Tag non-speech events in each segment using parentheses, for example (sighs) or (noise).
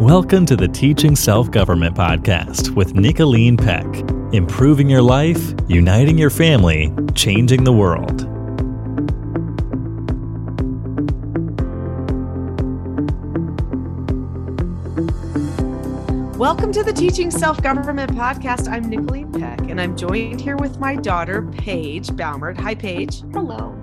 Welcome to the Teaching Self Government Podcast with Nicholeen Peck. Improving your life, uniting your family, changing the world. Welcome to the Teaching Self Government Podcast. I'm Nicholeen Peck, and I'm joined here with my daughter, Paige Baumert. Hi, Paige. Hello.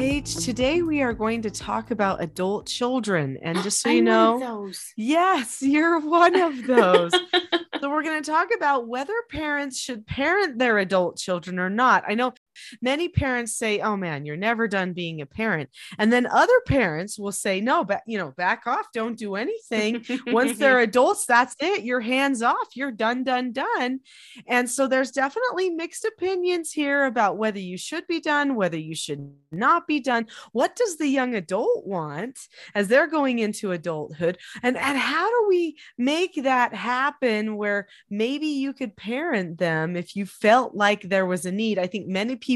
Paige, today we are going to talk about adult children. And just so you know, yes, you're one of (laughs) those. so we're going to talk about whether parents should parent their adult children or not. I know many parents say, "Oh man, you're never done being a parent," and then other parents will say, "No, but you know, back off, don't do anything." Once they're (laughs) adults, that's it. You're hands off. You're done, done, done. And so there's definitely mixed opinions here about whether you should be done, whether you should not be done. What does the young adult want as they're going into adulthood? And, and how do we make that happen where maybe you could parent them if you felt like there was a need? I think many people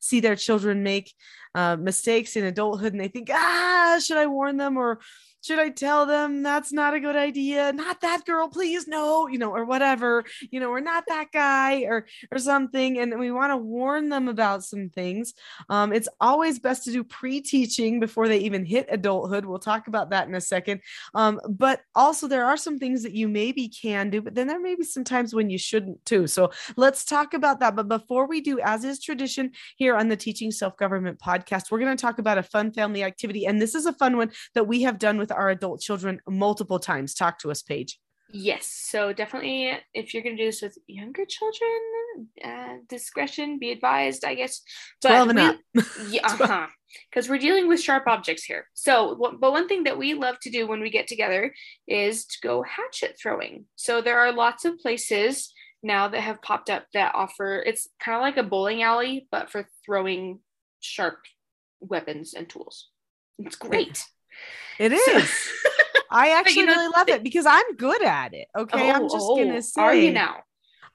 see their children make uh, mistakes in adulthood and they think, ah, should I warn them? Or should I tell them that's not a good idea? Not that girl, please, no, you know, or whatever, you know, or not that guy or or something. And we want to warn them about some things. Um, it's always best to do pre-teaching before they even hit adulthood. We'll talk about that in a second. Um, but also there are some things that you maybe can do, but then there may be some times when you shouldn't too. So let's talk about that. But before we do, as is tradition here on the Teaching Self-Government podcast, we're going to talk about a fun family activity. And this is a fun one that we have done with our adult children multiple times. Talk to us, Paige. Yes. So definitely, if you're going to do this with younger children, uh, discretion be advised, I guess. 12 and we- up. (laughs) Yeah, (laughs) uh-huh. Because we're dealing with sharp objects here. So, but one thing that we love to do when we get together is to go hatchet throwing. So there are lots of places now that have popped up that offer. It's kind of like a bowling alley, but for throwing sharp weapons and tools. It's great. It So- (laughs) I actually know, really love it because I'm good at it. Okay. I'm Oh, just oh, going to say, Are you now?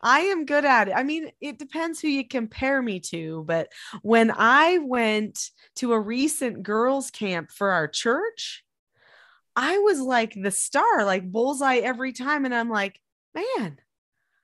I am good at it. I mean, it depends who you compare me to, but when I went to a recent girls' camp for our church, I was like the star, like bullseye every time. And I'm like, man,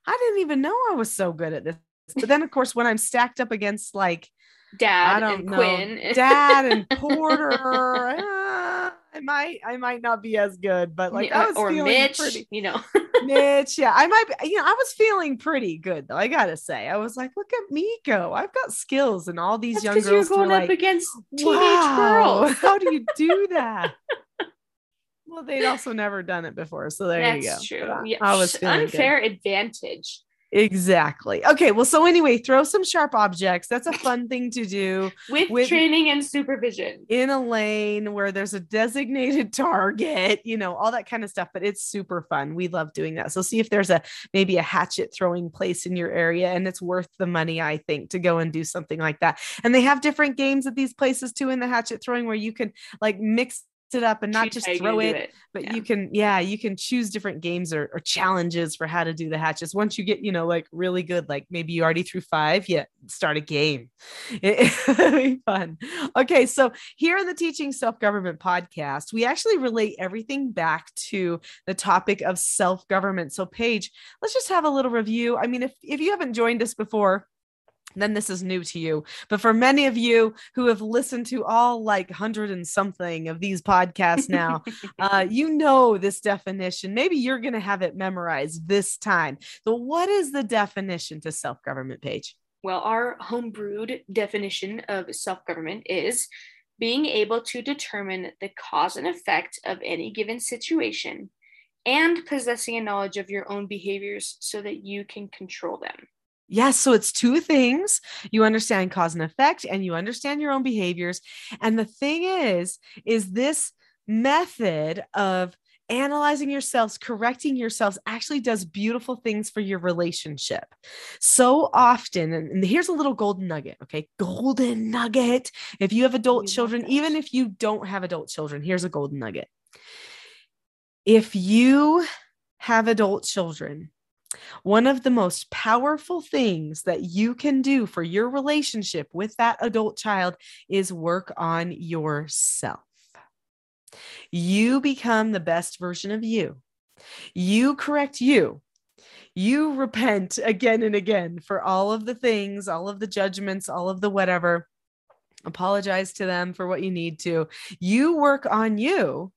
I didn't even know I was so good at this. But then, of course, when I'm stacked up against like Dad I don't and know, Quinn. Dad and (laughs) Porter, uh, I might, I might not be as good, but like I was or feeling Mitch, pretty. you know. (laughs) Mitch, yeah, I might be, you know, I was feeling pretty good though. I gotta say, I was like, look at me go. I've got skills, and all these That's young you're girls were going up like, against teenage wow, girls. how do you do that? (laughs) well, they'd also never done it before, so there you go. That's true. Yeah. I was feeling good. unfair advantage. Exactly. Okay. Well, so anyway, throw some sharp objects. That's a fun thing to do (laughs) With, With- training and supervision. in a lane where there's a designated (laughs) target, you know, all that kind of stuff. But it's super fun. We love doing that. So see if there's a maybe a hatchet throwing place in your area and it's worth the money, I think, to go and do something like that. And they have different games at these places too in the hatchet throwing where you can like mix it up and not just throw gonna it, but Yeah. you can, yeah, you can choose different games or, or challenges for how to do the hatches. Once you get, you know, like really good, like maybe you already threw five, yeah, start a game. (laughs) It, it'll be fun. Okay, so here in the Teaching Self Government podcast, we actually relate everything back to the topic of self government. So, Paige, let's just have a little review. I mean, if if you haven't joined us before, then this is new to you. But for many of you who have listened to all like hundred and something of these podcasts now, (laughs) uh, you know this definition. Maybe you're going to have it memorized this time. So, what is the definition to self government, Paige? Well, our homebrewed definition of self government is being able to determine the cause and effect of any given situation and possessing a knowledge of your own behaviors so that you can control them. Yes, so it's two things. You understand cause and effect and you understand your own behaviors. And the thing is is this method of analyzing yourselves, correcting yourselves actually does beautiful things for your relationship. So often, and here's a little golden nugget, okay? Golden nugget. If you have adult love children, even if you don't have adult children, here's a golden nugget. If you have adult children, one of the most powerful things that you can do for your relationship with that adult child is work on yourself. You become the best version of you. You correct you. You repent again and again for all of the things, all of the judgments, all of the whatever. Apologize to them for what you need to. You work on you,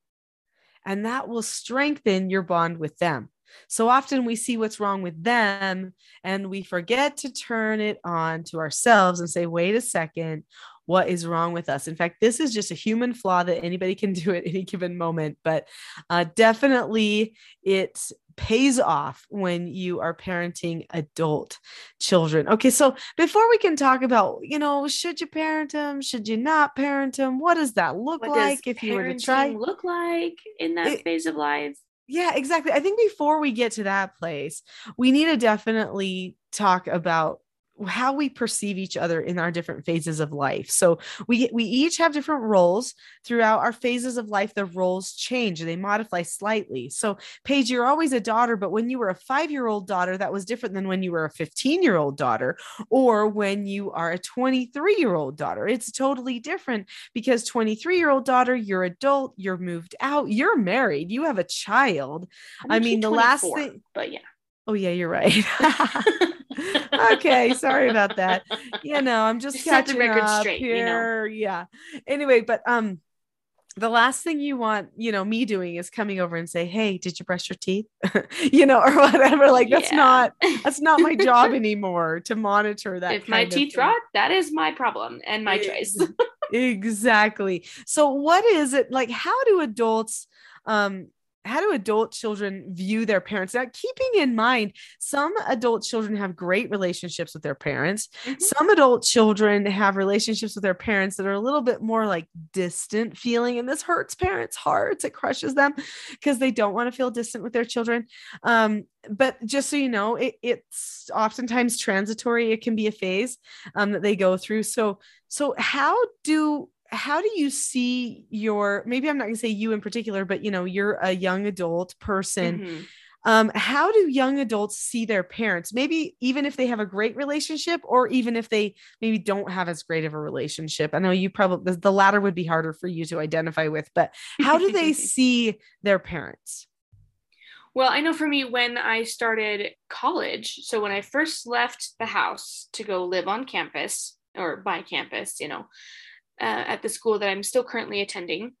and that will strengthen your bond with them. So often we see what's wrong with them and we forget to turn it on to ourselves and say, wait a second, what is wrong with us. In fact, this is just a human flaw that anybody can (laughs) do at any given moment, but uh, definitely it pays off when you are parenting adult children. Okay, so before we can talk about, you know, should you parent them? Should you not parent them? What does that look What like if you were to try? look like in that It- phase of life? Yeah, exactly. I think before we get to that place, we need to definitely talk about how we perceive each other in our different phases of life. So we we each have different roles throughout our phases of life. The roles change, they modify slightly. So Paige, you're always a daughter, but when you were a five-year-old daughter, that was different than when you were a 15-year-old daughter, or when you are a 23-year-old daughter. It's totally different because 23-year-old daughter, you're adult, you're moved out, you're married, you have a child. I'm I mean, the last thing- but yeah. Oh yeah, you're right. (laughs) (laughs) okay, sorry about that. (laughs) You know, I'm just, Just set the catching record up straight, you know. here. Yeah. Anyway, but um, the last thing you want, you know, me doing is coming over and say, "Hey, did you brush your teeth?" (laughs) you know, or whatever. Like that's Yeah. not that's not my job (laughs) anymore to monitor that. if my teeth rot, that is my problem and my choice. Exactly. So what is it like how do adults um how do adult children view their parents? Now, keeping in mind, some adult children have great relationships with their parents. Mhm. Some adult children have relationships with their parents that are a little bit more like distant feeling. And this hurts parents' hearts. It crushes them because they don't want to feel distant with their children. Um, but just so you know, it, it's oftentimes transitory. It can be a phase um, that they go through. So, so how do how do you see your maybe i'm not going to say you in particular but you know you're a young adult person. Mhm. um how do young adults see their parents? Maybe even if they have a great relationship or even if they maybe don't have as great of a relationship. I know you probably the, the latter would be harder for you to identify with but how do they (laughs) see their parents? Well, I know for me, when I started college, so when I first left the house to go live on campus or by campus, you know, uh, at the school that I'm still currently attending,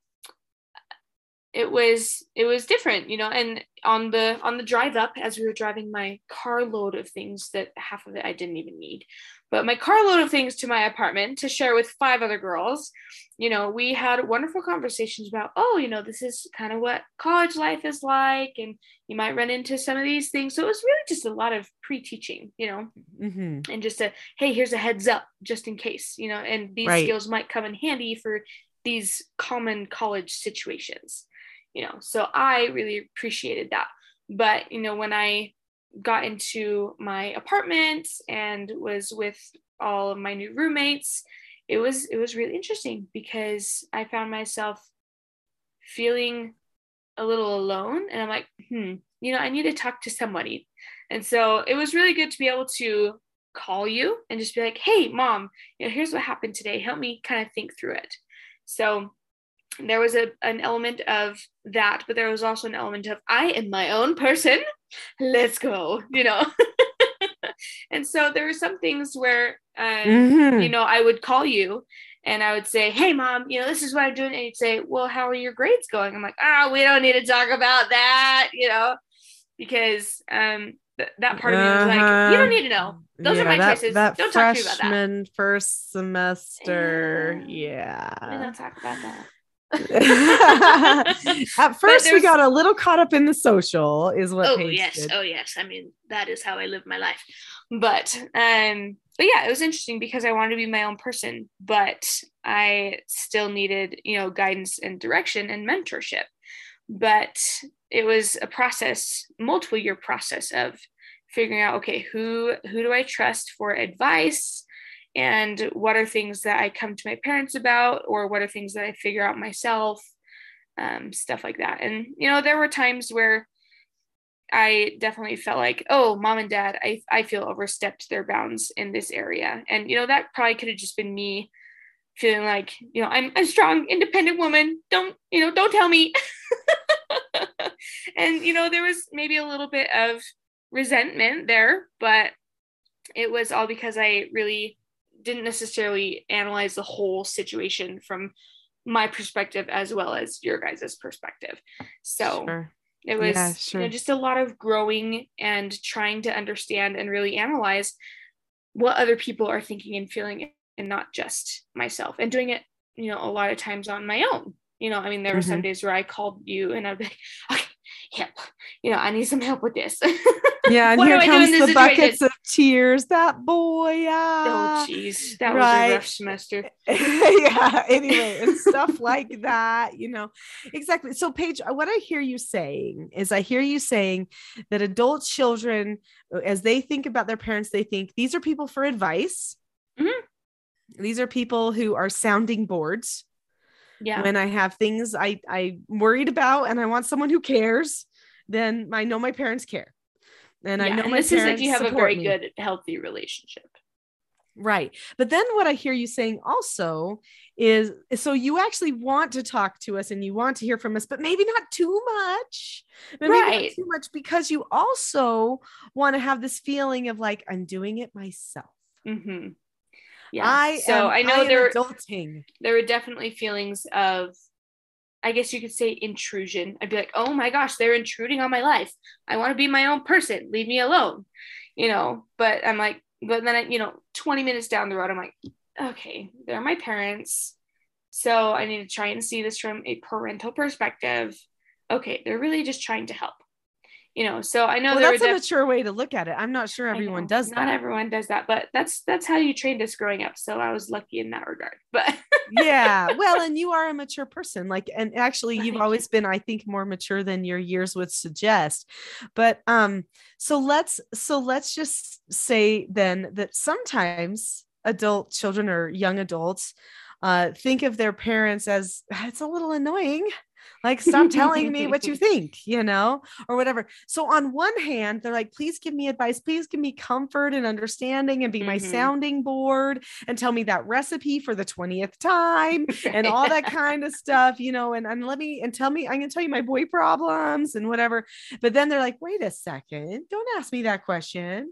it was it was different, you know. And on the on the drive up, as we were driving my carload of things that half of it I didn't even need, but my carload of things to my apartment to share with five other girls, you know, we had wonderful conversations about, oh, you know, this is kind of what college life is like, and you might run into some of these things. So it was really just a lot of pre-teaching, you know, hmm and just a hey, here's a heads up just in case, you know, and these Right. skills might come in handy for these common college situations, you know. So I really appreciated that. But you know, when I got into my apartment and was with all of my new roommates, it was it was really interesting because I found myself feeling a little alone and I'm like, hmm, you know, I need to talk to somebody. And so it was really good to be able to call you and just be like, hey, mom, you know, here's what happened today. Help me kind of think through it. So there was a, an element of that, but there was also an element of I am my own person. Let's go, you know. (laughs) and so there were some things where um, Mhm. you know, I would call you and I would say, Hey mom, you know, this is what I'm doing. And you'd say, Well, how are your grades going? I'm like, Oh, we don't need to talk about that, you know, because um th- that part of me was like, You Uh-huh. don't need to know. Those are my that, choices. That Don't talk to me about that. freshman first semester. We Yeah. don't talk about that. (laughs) At (laughs) first, we got a little caught up in the social, is what. oh Paige yes did. oh yes i mean that is how i live my life but um but yeah it was interesting because i wanted to be my own person but i still needed you know guidance and direction and mentorship but it was a process multiple year process of figuring out okay who who do i trust for advice and what are things that i come to my parents about or what are things that i figure out myself um, stuff like that and you know there were times where I definitely felt like, oh, mom and dad, I, I feel overstepped their bounds in this area. And, you know, that probably could have just been me feeling like, you know, I'm a strong, independent woman. Don't, you know, don't tell me. (laughs) and, you know, there was maybe a little bit of resentment there, but it was all because I really didn't necessarily analyze the whole situation from my perspective as well as your guys' perspective. So sure. it was yeah, sure. you know, just a lot of growing and trying to understand and really analyze what other people are thinking and feeling and not just myself and doing it, you know, a lot of times on my own. You know, I mean, there were mm-hmm. some days where I called you and I'd be like, (laughs) okay, help, you know, I need some help with this. (laughs) Yeah, and here comes the buckets of tears. That boy, yeah. Oh, jeez, that right. was a rough semester. (laughs) yeah. Anyway, and stuff like that, you know, exactly. So, Paige, what I hear you saying is, I hear you saying that adult children, as they think about their parents, they think these are people for advice. Mm-hmm. These are people who are sounding boards. Yeah. When I have things I I worried about and I want someone who cares, then I know my parents care. And yeah, I know and my this parents is if you have a very me. good, healthy relationship. Right. But then what I hear you saying also is so you actually want to talk to us and you want to hear from us, but maybe not too much. Maybe right. too much because you also want to have this feeling of like, I'm doing it myself. Mm-hmm. Yeah. I so am, I know I there adulting. There were definitely feelings of I guess you could say intrusion. I'd be like, oh my gosh, they're intruding on my life. I want to be my own person. Leave me alone. You know, but I'm like, but then I, you know, 20 minutes down the road, I'm like, okay, they're my parents. So I need to try and see this from a parental perspective. Okay, they're really just trying to help you know so i know well, that's a def- mature way to look at it. I'm not sure everyone does not that. everyone does that but that's that's how you trained us growing up so i was lucky in that regard but yeah (laughs) well and you are a mature person like and actually you've always been i think more mature than your years would suggest but um so let's so let's just say then that sometimes adult children or young adults uh, think of their parents as it's a little annoying like, stop telling me what you (laughs) think, you know, or whatever. So, on one hand, they're like, please give me advice, please give me comfort and understanding and be mm-hmm. my sounding board and tell me that recipe for the 20th time (laughs) and all that kind of stuff, you know, and, and let me and tell me, I'm going to tell you my boy problems and whatever. But then they're like, wait a second, don't ask me that question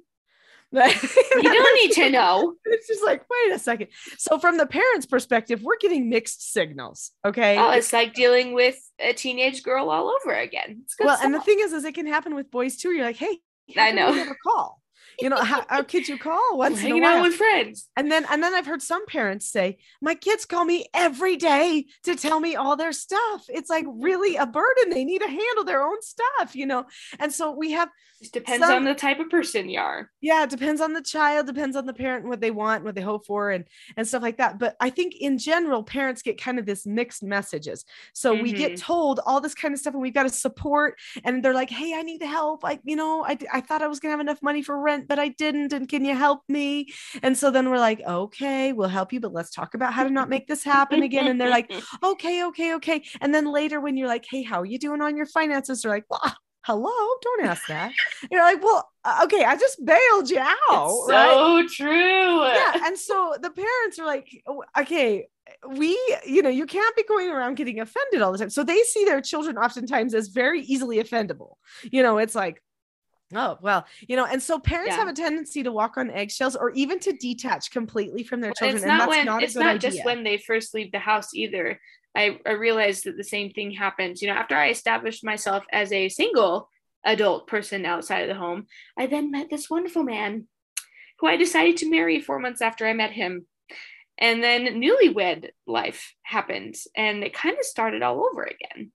you don't need to (laughs) know. It's just like, wait a second. So, from the parents' perspective, we're getting mixed signals. Okay. Oh, it's like dealing with a teenage girl all over again. well, stuff. and the thing is, is it can happen with boys too. You're like, hey, I know. Never call you know how, how could you call (laughs) once hanging in a while? out with friends. And then and then i've heard some parents say my kids call me every day to tell me all their stuff. It's like really a burden. They need to handle their own stuff you know? And so we have it depends some, on the type of person you are. Yeah it depends on the child depends on the parent what they want what they hope for and and stuff like that. But i think in general parents get kind of this mixed messages. So mm-hmm. we get mm-hmm. told all this kind of stuff and we've got to support and they're like hey i need help. Like you know i, I thought i was gonna have enough money for rent but I didn't. And can you help me? And so then we're like, okay, we'll help you, but let's talk about how to not make this happen again. And they're like, (laughs) okay, okay, okay. And then later when you're like, hey, how are you doing on your finances? They're like, well, hello, don't ask that. You're like, well, uh, okay, I just bailed you out. It's so right? true. Yeah. And so the parents are like, oh, okay, we, you know, you can't be going around getting offended all the time. So they see their children oftentimes as very easily offendable. You know, it's like, Oh, well, you know, and so parents yeah. have a tendency to walk on eggshells or even to detach completely from their children. It's not when not it's not idea. just when they first leave the house either. I, I realized that the same thing happens. You know, after I established myself as a single adult person outside of the home, I then met this wonderful man who I decided to marry four months after I met him. And then newlywed life happened and it kind of started all over again.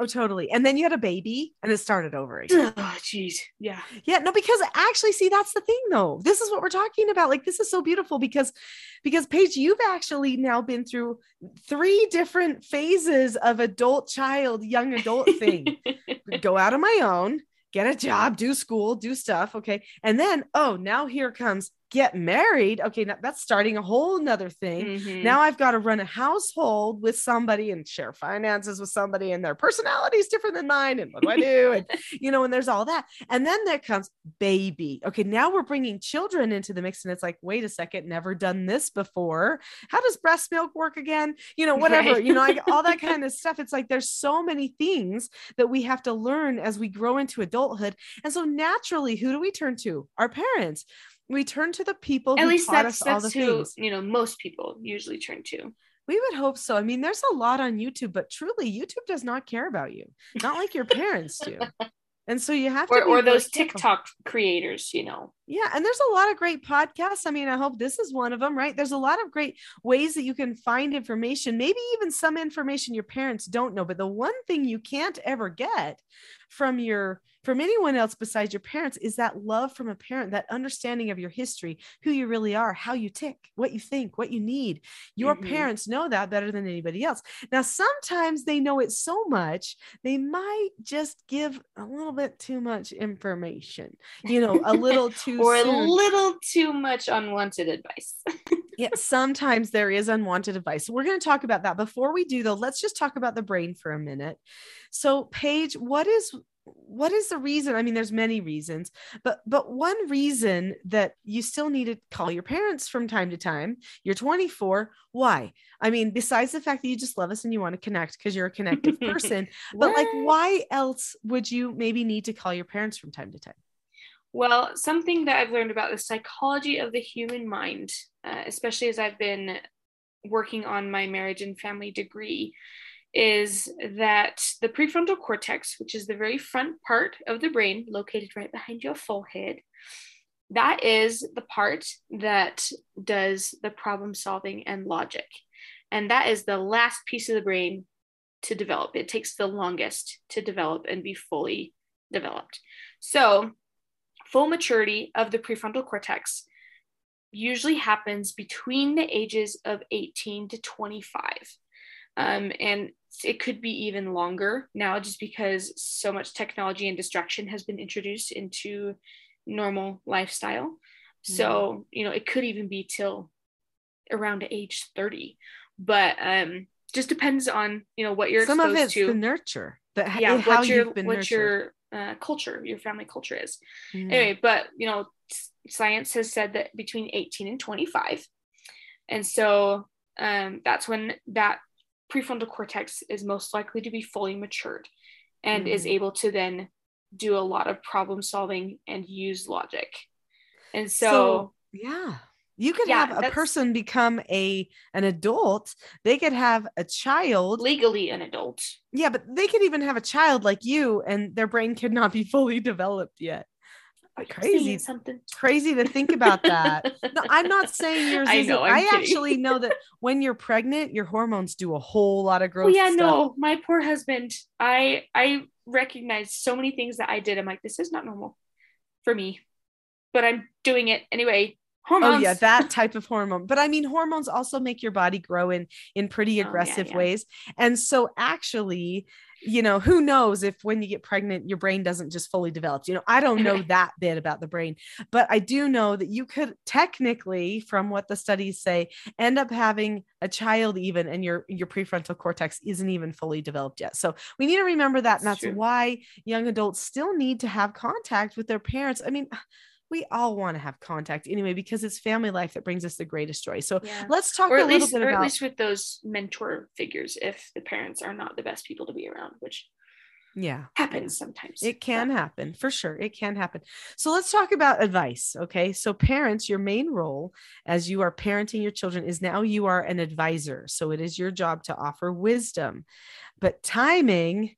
Oh, totally. And then you had a baby and it started over (sighs) again. Oh, jeez. Yeah. Yeah. No, because actually, see, that's the thing though. This is what we're talking about. Like, this is so beautiful because, because Paige, you've actually now been through three different phases of adult child, young adult thing. (laughs) Go out on my own, get a job, do school, do stuff. Okay. And then, oh, now here comes get married, okay, now that's starting a whole nother thing. Mhm. Now I've got to run a household with somebody and share finances with somebody, and their personality is different than mine. And what do I do? (laughs) And you know, and there's all that. And then there comes baby. Okay, now we're bringing children into the mix, and it's like, wait a second, never done this before. How does breast milk work again? You know, whatever. Right. You know, I, (laughs) all that kind of stuff. It's like there's so many things that we have to learn as we grow into adulthood, and so naturally, who do we turn to? Our parents. We turn to the people At who least that's us all the that's who things. you know most people usually turn to. We would hope so. I mean, there's a lot on YouTube, but truly, YouTube does not care about you, not like your parents do. (laughs) And so you have to, Or be or those. TikTok creators, you know. Yeah, and there's a lot of great podcasts. I mean, I hope this is one of them, right? There's a lot of great ways that you can find information, maybe even some information your parents don't know. But the one thing you can't ever get from your from anyone else besides your parents is that love from a parent, that understanding of your history, who you really are, how you tick, what you think, what you need. Your Mhm. parents know that better than anybody else. Now, sometimes they know it so much, they might just give a little bit too much information, you know, a little (laughs) too or a little too much unwanted advice. (laughs) yeah, sometimes there is unwanted advice. We're going to talk about that. Before we do, though, let's just talk about the brain for a minute. So, Paige, what is what is the reason? I mean, there's many reasons, but but one reason that you still need to call your parents from time to time. You're 24. Why? I mean, besides the fact that you just love us and you want to connect because you're a connective (laughs) person, but like, why else would you maybe need to call your parents from time to time? Well, something that I've learned about the psychology of the human mind, uh, especially as I've been working on my marriage and family degree, is that the prefrontal cortex, which is the very front part of the brain located right behind your forehead, that is the part that does the problem solving and logic. And that is the last piece of the brain to develop. It takes the longest to develop and be fully developed. So, full maturity of the prefrontal cortex usually happens between the ages of 18 to 25. Um, and it could be even longer now just because so much technology and distraction has been introduced into normal lifestyle. So, you know, it could even be till around age 30. But um just depends on, you know, what you're Some of exposed it's to. the nurture, the yeah, how what your what nurtured. your uh, culture, your family culture is. Mhm. Anyway, but you know, science has said that between 18 and 25. And so um, that's when that prefrontal cortex is most likely to be fully matured and is Mhm. able to then do a lot of problem solving and use logic. And so, so yeah you could Yeah, have a person become a an adult they could have a child legally an adult. yeah but they could even have a child like you and their brain could not be fully developed yet Crazy. something? crazy to think about that no i'm not (laughs) saying yours I know, i actually know that when you're pregnant your hormones do a whole lot of growth Oh yeah, stuff. no, my poor husband. I I recognize so many things that I did. I'm like, this is not normal for me, but I'm doing it anyway. Hormones. Oh yeah, that (laughs) type of hormone. But I mean, hormones also make your body grow in in pretty Oh, yeah, aggressive yeah. ways. And so actually, you know, who knows if when you get pregnant, your brain doesn't just fully develop. You know, I don't know (laughs) that bit about the brain, but I do know that you could technically, from what the studies say, end up having a child even, and your your prefrontal cortex isn't even fully developed yet. So we need to remember that, and That's that's true. why young adults still need to have contact with their parents. I mean we all want to have contact anyway because it's family life that brings us the greatest joy. So Yeah. let's talk Or a at little least, bit or about at least with those mentor figures, if the parents are not the best people to be around, which yeah. happens sometimes. It can happen for sure. It can happen. So let's talk about advice. Okay. So, parents, your main role as you are parenting your children is now you are an advisor. So, it is your job to offer wisdom, but timing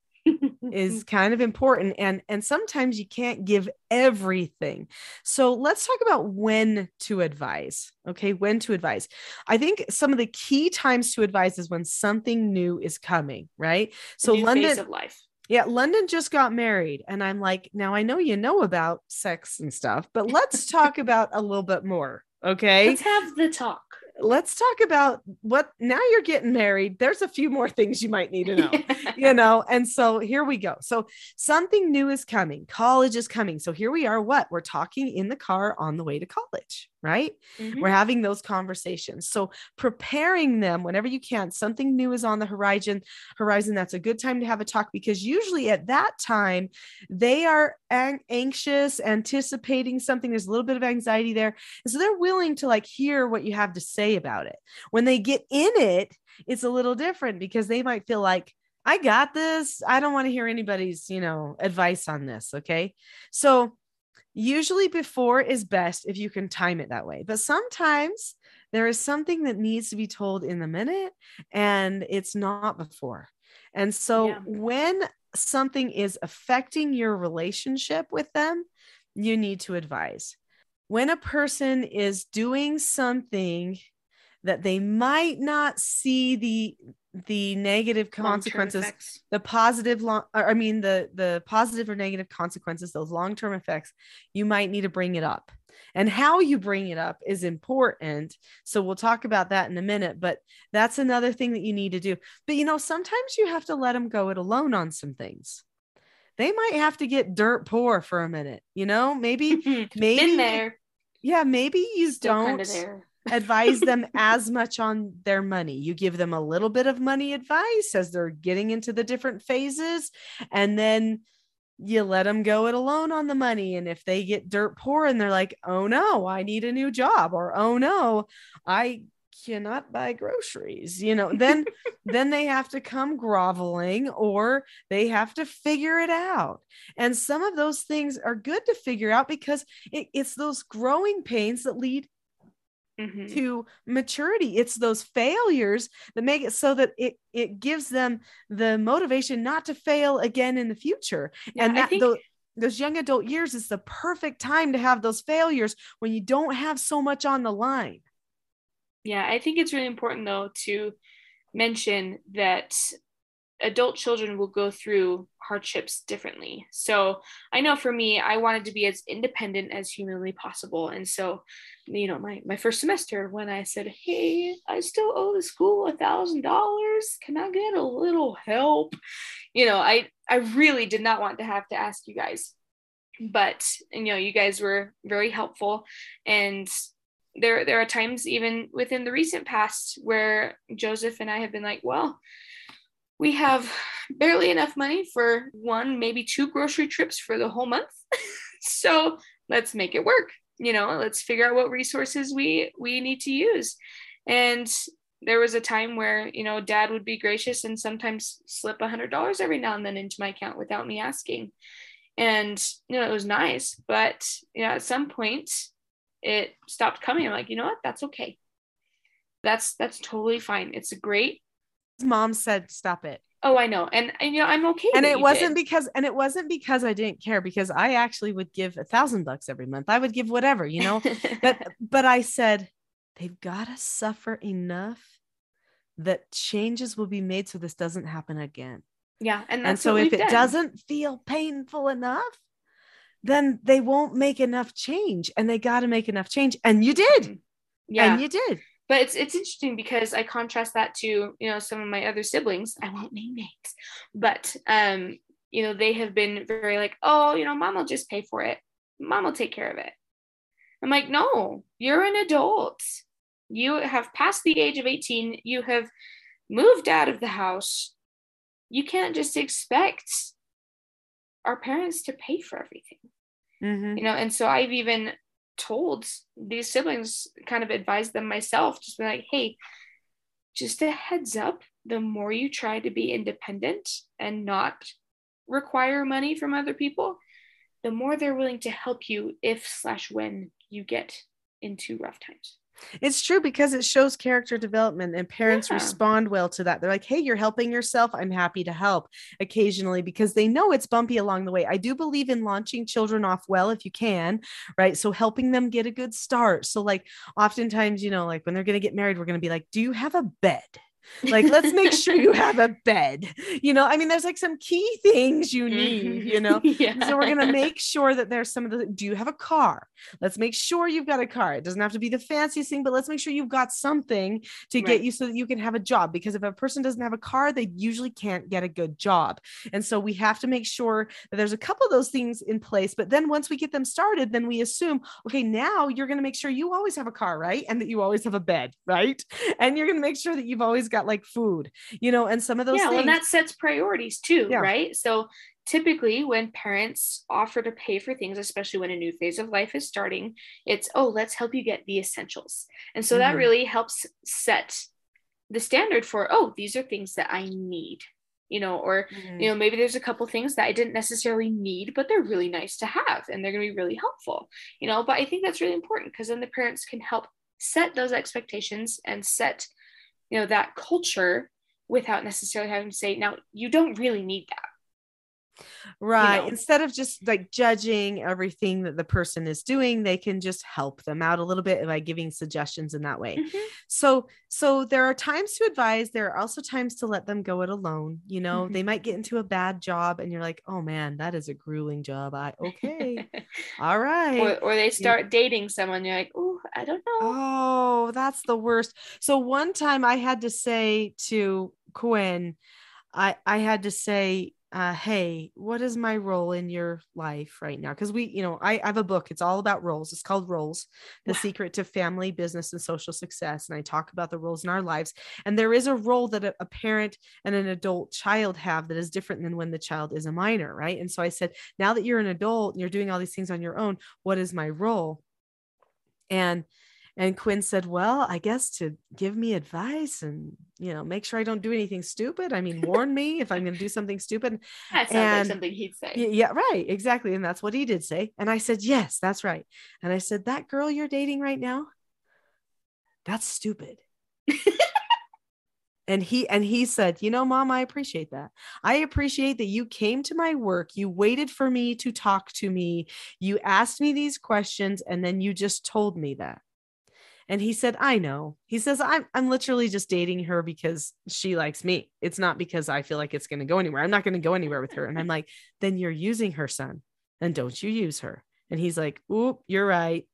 is (laughs) kind of important and and sometimes you can't give everything. So let's talk about when to advise okay? When to advise. I think some of the key times to advise is when something new is coming right? So london of life. yeah london just got married and i'm like now i know you know about sex and stuff but let's talk (laughs) about a little bit more okay? Let's have the talk. Let's talk about what now you're getting married. There's a few more things you might need to know (laughs) you know? And so here we go. So something new is coming. College is coming. So here we are what? We're talking in the car on the way to college right? Mhm. We're having those conversations. So preparing them whenever you can, something new is on the horizon, horizon. That's a good time to have a talk because usually at that time they are ang- anxious, anticipating something. There's a little bit of anxiety there. And so they're willing to like hear what you have to say about it. When they get in it, it's a little different because they might feel like, I got this. I don't want to hear anybody's, you know, advice on this. Okay. So usually before is best if you can time it that way. But sometimes there is something that needs to be told in the minute and it's not before. And so Yeah. when something is affecting your relationship with them, you need to advise. When a person is doing something that they might not see the the negative consequences the positive long i mean the the positive or negative consequences those long-term effects you might need to bring it up. And how you bring it up is important. So we'll talk about that in a minute but that's another thing that you need to do. But you know sometimes you have to let them go it alone on some things. They might have to get dirt poor for a minute you know? Maybe (laughs) maybe yeah maybe you Still don't of there. Advise them (laughs) as much on their money. You give them a little bit of money advice as they're getting into the different phases, and then you let them go it alone on the money. And if they get dirt poor and they're like, oh no, I need a new job, or oh no, I cannot buy groceries, you know, then (laughs) then they have to come groveling or they have to figure it out. And some of those things are good to figure out because it, it's those growing pains that lead Mhm. to maturity. It's those failures that make it so that it it gives them the motivation not to fail again in the future. Yeah, and I that think- tho- those young adult years is the perfect time to have those failures when you don't have so much on the line. Yeah, I think it's really important though to mention that adult children will go through hardships differently. So I know for me, I wanted to be as independent as humanly possible. And so, you know, my, my first semester when I said, Hey, I still owe the school a thousand dollars. Can I get a little help? You know, I I really did not want to have to ask you guys. But you know, you guys were very helpful and there there are times even within the recent past where Joseph and I have been like, well, we have barely enough money for one, maybe two grocery trips for the whole month. (laughs) so let's make it work. You know, let's figure out what resources we we need to use. And there was a time where, you know, dad would be gracious and sometimes slip a hundred dollars every now and then into my account without me asking. And, you know, it was nice. But, you know, at some point it stopped coming. I'm like, you know what? That's okay. That's that's totally fine. It's a great. Mom said stop it. Oh, I know, and, and you know, I'm okay. and it wasn't did. because and it wasn't because i didn't care because i actually would give a thousand bucks every month. I would give whatever you know? (laughs) But but i said they've got to suffer enough that changes will be made so this doesn't happen again. Yeah, and and so if it done. doesn't feel painful enough then they won't make enough change and they got to make enough change. And you did. Yeah, and you did but it's it's interesting because I contrast that to you know some of my other siblings. I won't name names, but um, you know, they have been very like, oh, you know, mom will just pay for it. Mom will take care of it. I'm like, no, you're an adult. You have passed the age of 18. You have moved out of the house. You can't just expect our parents to pay for everything Mhm. you know and so i've even told these siblings kind of advised them myself just be like hey just a heads up the more you try to be independent and not require money from other people the more they're willing to help you if slash when you get into rough times It's true because it shows character development and parents Yeah. respond well to that. They're like, hey, you're helping yourself. I'm happy to help occasionally because they know it's bumpy along the way. I do believe in launching children off well if you can, right? So helping them get a good start. So, like, oftentimes, you know, like when they're going to get married, we're going to be like, do you have a bed? Like let's make (laughs) sure you have a bed. You know i mean there's like some key things you need you know? Mm-hmm. (laughs) Yeah. so we're going to make sure that there's some of the do you have a car? Let's make sure you've got a car. It doesn't have to be the fanciest thing but let's make sure you've got something to get you so that you can have a job because if a person doesn't have a car they usually can't get a good job. And so we have to make sure that there's a couple of those things in place but then once we get them started then we assume okay now you're going to make sure you always have a car right? And that you always have a bed right? And you're going to make sure that you've always got like food you know and some of those yeah, well, things and that sets priorities too, Yeah. right? So typically when parents offer to pay for things, especially when a new phase of life is starting, it's, oh, let's help you get the essentials. And so that Mhm. really helps set the standard for, oh, these are things that I need, you know, or, Mhm. you know, maybe there's a couple things that I didn't necessarily need, but they're really nice to have and they're going to be really helpful, you know, but I think that's really important because then the parents can help set those expectations and set, you know, that culture without necessarily having to say, now you don't really need that. Right. know. Instead of just like judging everything that the person is doing, they can just help them out a little bit by giving suggestions in that way. Mhm. So, so there are times to advise. There are also times to let them go it alone. You know, Mhm. they might get into a bad job, and you're like, "Oh man, that is a grueling job." I (laughs) okay, all right. or, or they start dating someone, you're like, oh, I don't know. Oh, that's the worst. So one time I had to say to Quinn, I I had to say, uh, hey, what is my role in your life right now? Because we, you know, I, I have a book. It's all about roles. It's called Roles: The Wow. Secret to Family, Business, and Social Success. And I talk about the roles in our lives. And there is a role that a, a parent and an adult child have that is different than when the child is a minor, right? And so I said, now that you're an adult and you're doing all these things on your own, what is my role? And and Quinn said, Well, I guess to give me advice and, you know, make sure I don't do anything stupid. I mean, warn me if I'm going to do something stupid. That sounds and- like something he'd say. Yeah, right. Exactly. And that's what he did say. And I said, Yes, that's right. And I said, That girl you're dating right now, that's stupid. (laughs) and he and he said you know mom i appreciate that i appreciate that you came to my work you waited for me to talk to me you asked me these questions and then you just told me that and he said i know he says i'm i'm literally just dating her because she likes me it's not because i feel like it's going to go anywhere i'm not going to go anywhere with her and i'm like then you're using her son and don't you use her and he's like oop you're right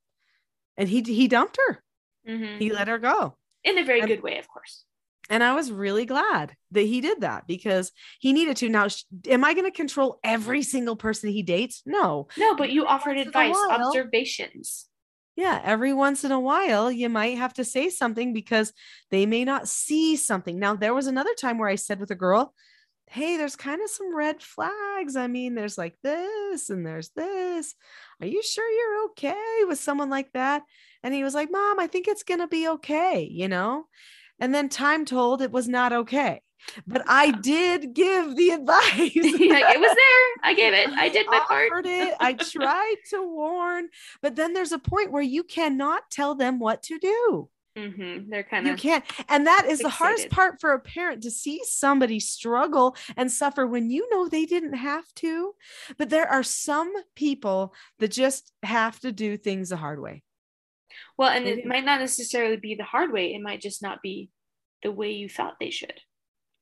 and he he dumped her Mhm. he let her go In a very and- good way, of course. and I was really glad that he did that because he needed to. Now, sh- am I going to control every single person he dates? No. No, but you offered once in a advice, observations. Yeah. Every once in a while, you might have to say something because they may not see something. Now, there was another time where I said with a girl, Hey, there's kind of some red flags. I mean, there's like this and there's this. Are you sure you're okay with someone like that? And he was like, Mom, I think it's going to be okay, you know? And then time told it was not okay. But I did give the advice. (laughs) Like, it was there. I gave it. I did my part. it. I tried to warn, but then there's a point where you cannot tell them what to do. hmm They're kind of You can't. And that is the hardest part for a parent to see somebody struggle and suffer when you know they didn't have to. But there are some people that just have to do things the hard way. well, and it might not necessarily be the hard way. It might just not be the way you thought they should.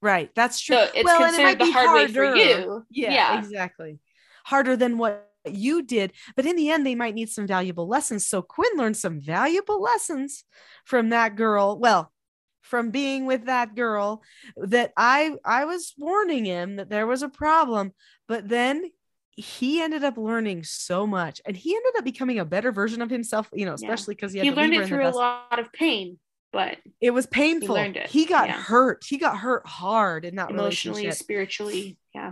Right. That's true. So it's Well, and it might considered the be hard way for harder. you. Yeah, Yeah. exactly. Harder than what you did. But in the end, they might need some valuable lessons. So Quinn learned some valuable lessons from that girl. Well, from being with that girl that I I was warning him that there was a problem, but then he ended up learning so much and he ended up becoming a better version of himself, you know, especially because he had He learned it through a lot of pain, but It was painful. He, it. got Yeah. hurt. He got hurt hard in that emotionally, spiritually, yeah.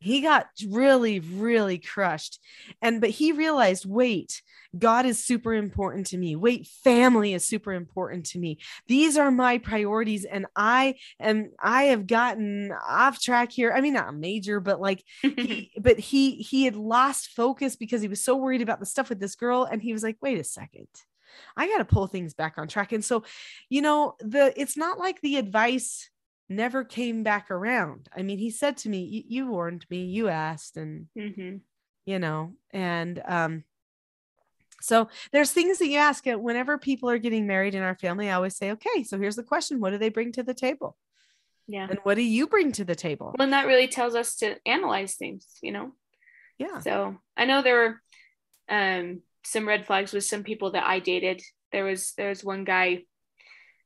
he got really really crushed and but he realized wait god is super important to me wait family is super important to me these are my priorities and i am i have gotten off track here i mean not major but like he, (laughs) but he he had lost focus because he was so worried about the stuff with this girl and he was like wait a second i got to pull things back on track and so you know the it's not like the advice never came back around i mean he said to me "You- warned me you asked and hmm you know and um So there's things that you ask whenever people are getting married in our family. I always say, okay, so here's the question: What do they bring to the table? Yeah. And what do you bring to the table? Well, and that really tells us to analyze things, you know. Yeah. So I know there were um, some red flags with some people that I dated. There was there was one guy.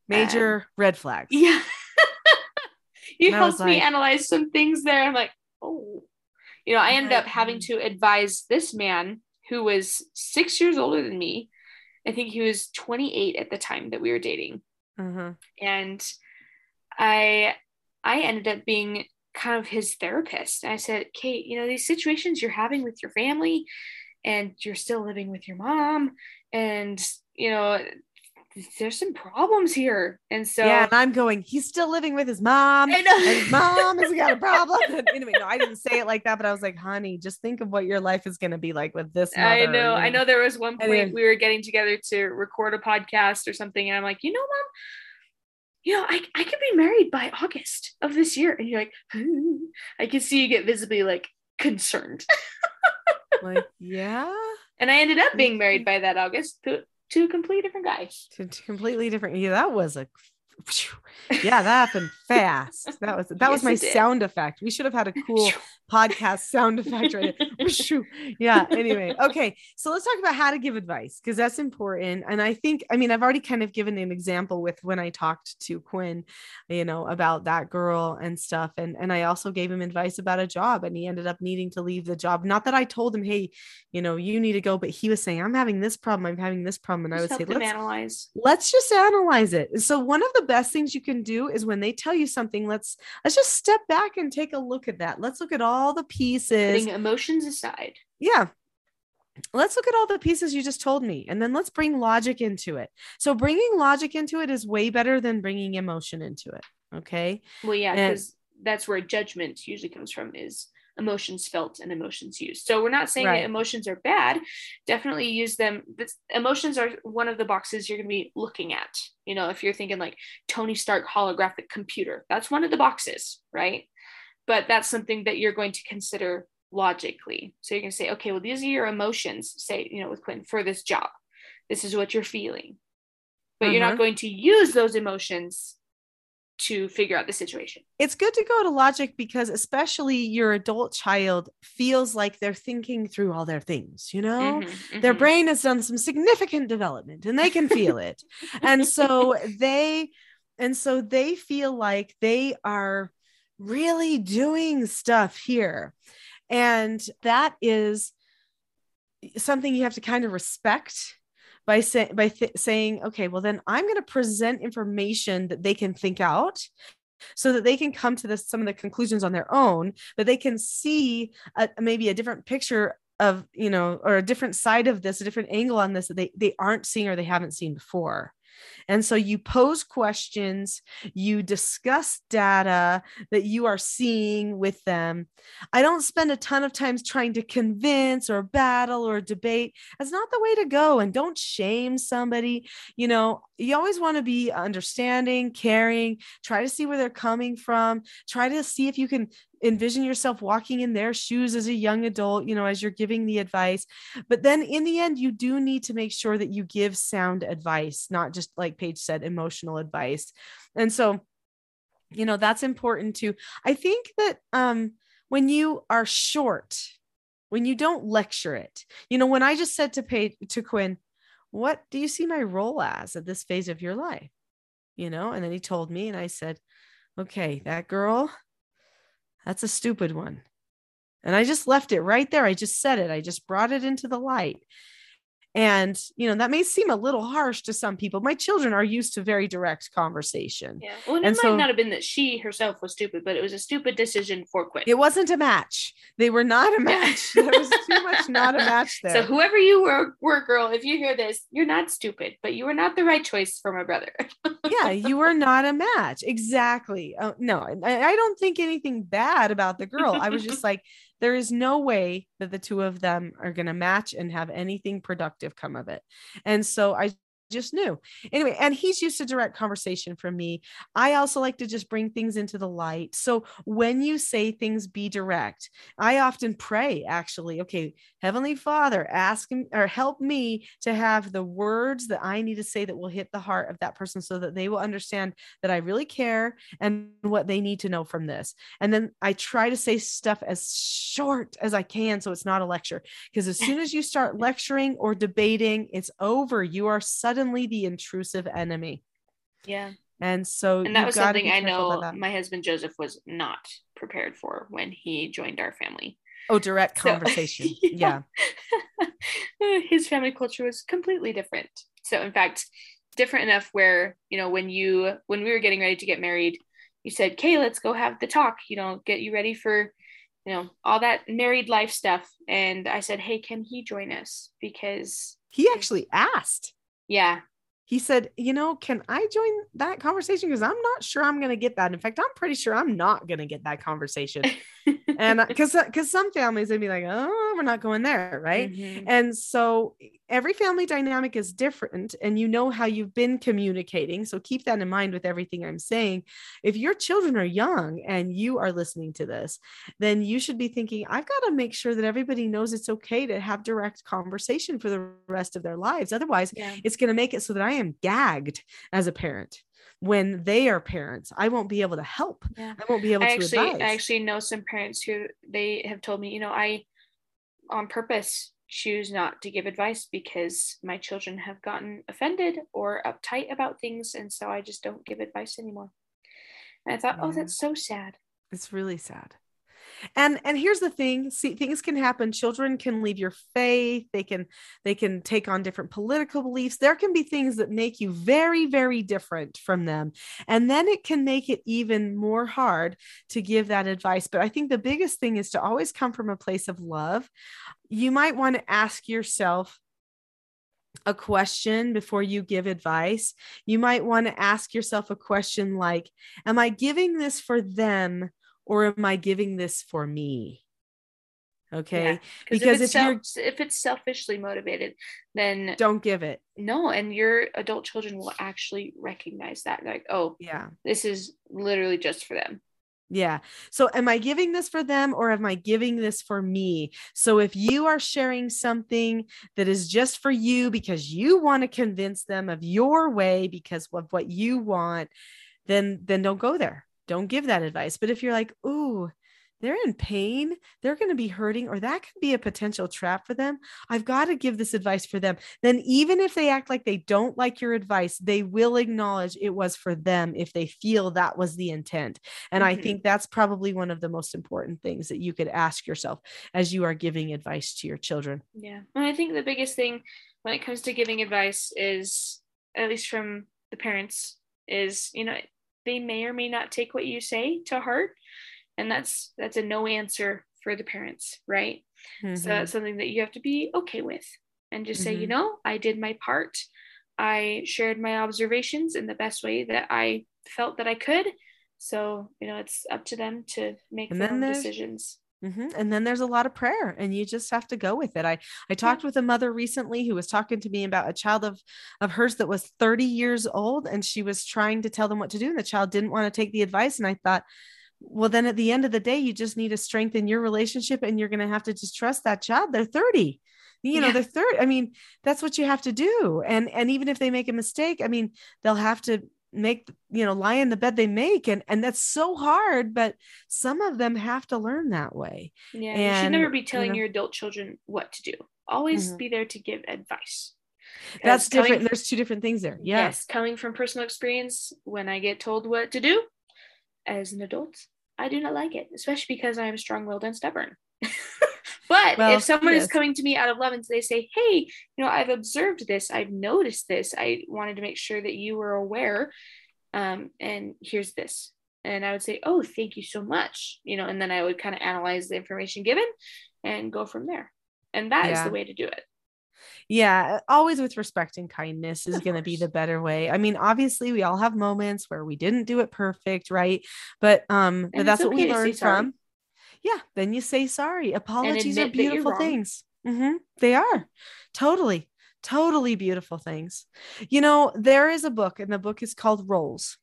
Major um, red flags. Yeah. (laughs) you helped me like- analyze some things there. I'm like, oh, you know, I ended up having to advise this man who was six years older than me. I think he was 28 at the time that we were dating Uh-huh. and i i ended up being kind of his therapist and i said kate you know these situations you're having with your family and you're still living with your mom and you know there's some problems here and so yeah, and I'm going. He's still living with his mom. I know. and his mom has got a (laughs) problem. (laughs) Anyway, no, I didn't say it like that, but I was like, honey, just think of what your life is going to be like with this. I know, I know there was one point then- we were getting together to record a podcast or something, and I'm like, you know, mom, you know, I, I could be married by August of this year. And you're like, (laughs) hmm. I can see you get visibly like concerned. Like, yeah, And I ended up being married by that August to, two completely different guys. to completely different. Yeah, that was a. Yeah, that happened fast. That was that was my sound effect. We should have had a cool podcast sound (laughs) effect right. Yeah anyway okay. So let's talk about how to give advice because that's important. And i think i mean i've already kind of given an example with when i talked to quinn you know about that girl and stuff. And and i also gave him advice about a job and he ended up needing to leave the job. Not that i told him hey you know you need to go but he was saying i'm having this problem i'm having this problem. And i would Just say let's analyze. let's just analyze it. So one of the best things you can do is when they tell you something let's let's just step back and take a look at that. Let's look at all the pieces. Putting emotions aside. yeah. Let's look at all the pieces you just told me and then let's bring logic into it. So bringing logic into it is way better than bringing emotion into it okay? Well, yeah, because that's where judgment usually comes from is emotions felt and emotions used. So we're not saying Right. that emotions are bad. Definitely use them. But emotions are one of the boxes you're going to be looking at. You know, if you're thinking like Tony Stark holographic computer, that's one of the boxes, right? But that's something that you're going to consider logically. So you're going to say, okay, well, these are your emotions, say, you know, with Quinn for this job. This is what you're feeling. But you're Uh-huh. not going to use those emotions to figure out the situation. it's good to go to logic because especially your adult child feels like they're thinking through all their things you know Mhm, their mhm. brain has done some significant development and they can feel it and so (laughs) they and so they feel like they are really doing stuff here and that is something you have to kind of respect by saying by th- saying okay well then i'm going to present information that they can think out so that they can come to this some of the conclusions on their own but they can see a, maybe a different picture of you know or a different side of this a different angle on this that they they aren't seeing or they haven't seen before and so you pose questions you discuss data that you are seeing with them. I don't spend a ton of times trying to convince or battle or debate. That's not the way to go and don't shame somebody. You know you always want to be understanding caring try to see where they're coming from try to see if you can envision yourself walking in their shoes as a young adult you know as you're giving the advice. But then in the end you do need to make sure that you give sound advice not just like paige said emotional advice. And so you know that's important too. I think that um when you are short when you don't lecture it you know when i just said to paige to quinn what do you see my role as at this phase of your life? You know and then he told me and i said okay that girl that's a stupid one. And i just left it right there. I just said it. I just brought it into the light and you know that may seem a little harsh to some people my children are used to very direct conversation Yeah. Well, and And it so- might not have been that she herself was stupid, but it was a stupid decision for Quinn. it wasn't a match they were not a match (laughs) there was too much not a match (laughs) there So whoever you were, were, girl, if you hear this, you're not stupid, but you were not the right choice for my brother. (laughs) yeah, you were not a match. Exactly. Oh, no, I, I don't think anything bad about the girl. I was just like, there is no way that the two of them are going to match and have anything productive come of it. And so I just knew. Anyway, and he's used to direct conversation from me. I also like to just bring things into the light. So when you say things be direct, I often pray actually, okay, Heavenly Father, ask him or help me to have the words that I need to say that will hit the heart of that person so that they will understand that I really care and what they need to know from this. And then I try to say stuff as short as I can so it's not a lecture because as soon as you start (laughs) lecturing or debating, it's over. You are suddenly the intrusive enemy. Yeah. And so And that was something I know my husband Joseph was not prepared for when he joined our family. Oh, direct So- (laughs) conversation. (laughs) Yeah. yeah. (laughs) His family culture was completely different. So in fact, different enough where, you know, when you when we were getting ready to get married, you said, "Okay, let's go have the talk, you know, get you ready for, you know, all that married life stuff." And I said, "Hey, can he join us?" Because He actually asked. Yeah, He said, You know, can I join that conversation? Because I'm not sure I'm going to get that. In fact, I'm pretty sure I'm not going to get that conversation. (laughs) and because because some families they'd be like, Oh, we're not going there. Right. Mhm. And so every family dynamic is different, and you know how you've been communicating. So keep that in mind with everything I'm saying. If your children are young and you are listening to this, then you should be thinking, I've got to make sure that everybody knows it's okay to have direct conversation for the rest of their lives. Otherwise, Yeah. it's going to make it so that I am gagged as a parent. When they are parents, I won't be able to help. Yeah. I won't be able I to actually advise. I actually know some parents who they have told me, you know, I on purpose choose not to give advice because my children have gotten offended or uptight about things and so I just don't give advice anymore. And I thought, "Oh, that's so sad." it's really sad and and here's the thing see things can happen. Children can leave your faith. They can they can take on different political beliefs. There can be things that make you very very different from them. And then it can make it even more hard to give that advice. But i think the biggest thing is to always come from a place of love. You might want to ask yourself a question before you give advice. You might want to ask yourself a question like, Am I giving this for them or am I giving this for me? Okay. Yeah. Because if if you're- if it's selfishly motivated, then Don't give it. no, and your adult children will actually recognize that. Like, oh, Yeah. this is literally just for them. Yeah. So am I giving this for them or am I giving this for me? So if you are sharing something that is just for you because you want to convince them of your way because of what you want, then then don't go there. Don't give that advice. But if you're like, "Ooh, they're in pain, they're going to be hurting or that could be a potential trap for them. I've got to give this advice for them." Then even if they act like they don't like your advice, they will acknowledge it was for them if they feel that was the intent. And I Mhm. think that's probably one of the most important things that you could ask yourself as you are giving advice to your children. Yeah. And I think the biggest thing when it comes to giving advice is, at least from the parents, is, you know, they may or may not take what you say to heart. And that's that's a no answer for the parents, right? So Mhm. that's something that you have to be okay with and just say, you Mhm. know, I did my part. I shared my observations in the best way that I felt that I could. So, you know, it's up to them to make And their own decisions. Mhm. And then there's a lot of prayer, and you just have to go with it. I I talked with a mother recently who was talking to me about a child of of hers that was 30 years old, and she was trying to tell them what to do, and the child didn't want to take the advice. And I thought, well, then at the end of the day, you just need to strengthen your relationship, and you're going to have to just trust that child. They're 30. You know, Yeah. they're 30. I mean, that's what you have to do. And and even if they make a mistake, I mean, they'll have to make you know lie in the bed they make and and that's so hard but some of them have to learn that way Yeah, you should never And, be you telling know- your adult children what to do. Always Mhm. be there to give advice. that's coming- different there's two different things there yeah Yes, coming from personal experience, when I get told what to do as an adult, I do not like it, especially because I am strong willed and stubborn. (laughs) but Well, if someone yes. is coming to me out of love and they say, Hey, you know, I've observed this, I've noticed this, I wanted to make sure that you were aware, um, and here's this. And I would say, Oh, thank you so much. You know, and then I would kind of analyze the information given and go from there. And that is Yeah. the way to do it. yeah always with respect and kindness is going to be the better way i mean obviously we all have moments where we didn't do it perfect right but um but that's it's what we okay learned sorry. Yeah then you say sorry apologies are admit that you're beautiful things hmm they are totally totally beautiful things. You know, there is a book, and the book is called Roles.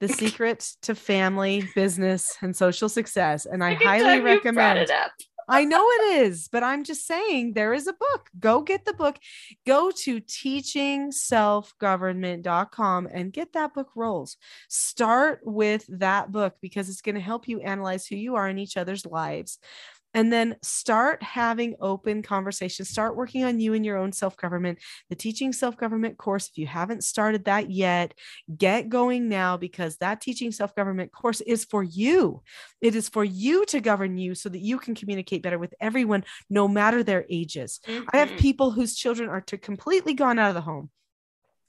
The (laughs) Secret to Family, Business, and Social Success. And I highly recommend it up. I know it is, but I'm just saying there is a book. Go get the book. Go to teachingselfgovernment.com and get that book Roles. Start with that book because it's going to help you analyze who you are in each other's lives and then start having open conversations start working on you and your own self-government the teaching self-government course if you haven't started that yet get going now because that teaching self-government course is for you it is for you to govern you so that you can communicate better with everyone no matter their ages mm-hmm. i have mm-hmm. people whose children are to completely gone out of the home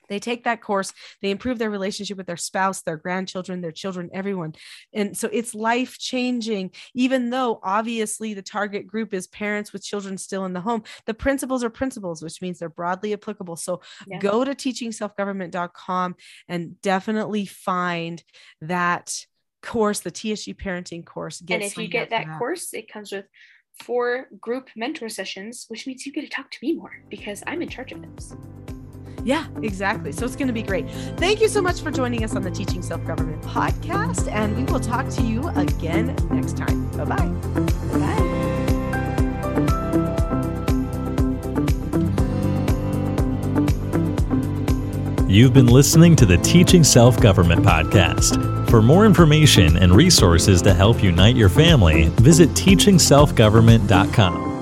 they take that course. They improve their relationship with their spouse their grandchildren their children everyone. And so it's life changing even though obviously the target group is parents with children still in the home. The principles are principles which means they're broadly applicable. So yeah. go to teachingselfgovernment.com and definitely find that course the TSG parenting course. And if you get that, that. course it comes with four group mentor sessions which means you get to talk to me more because i'm in charge of those yeah, exactly. So it's going to be great. Thank you so much for joining us on the Teaching Self Government podcast. And we will talk to you again next time. Bye bye. Bye. You've been listening to the Teaching Self Government podcast. For more information and resources to help unite your family, visit teachingselfgovernment.com.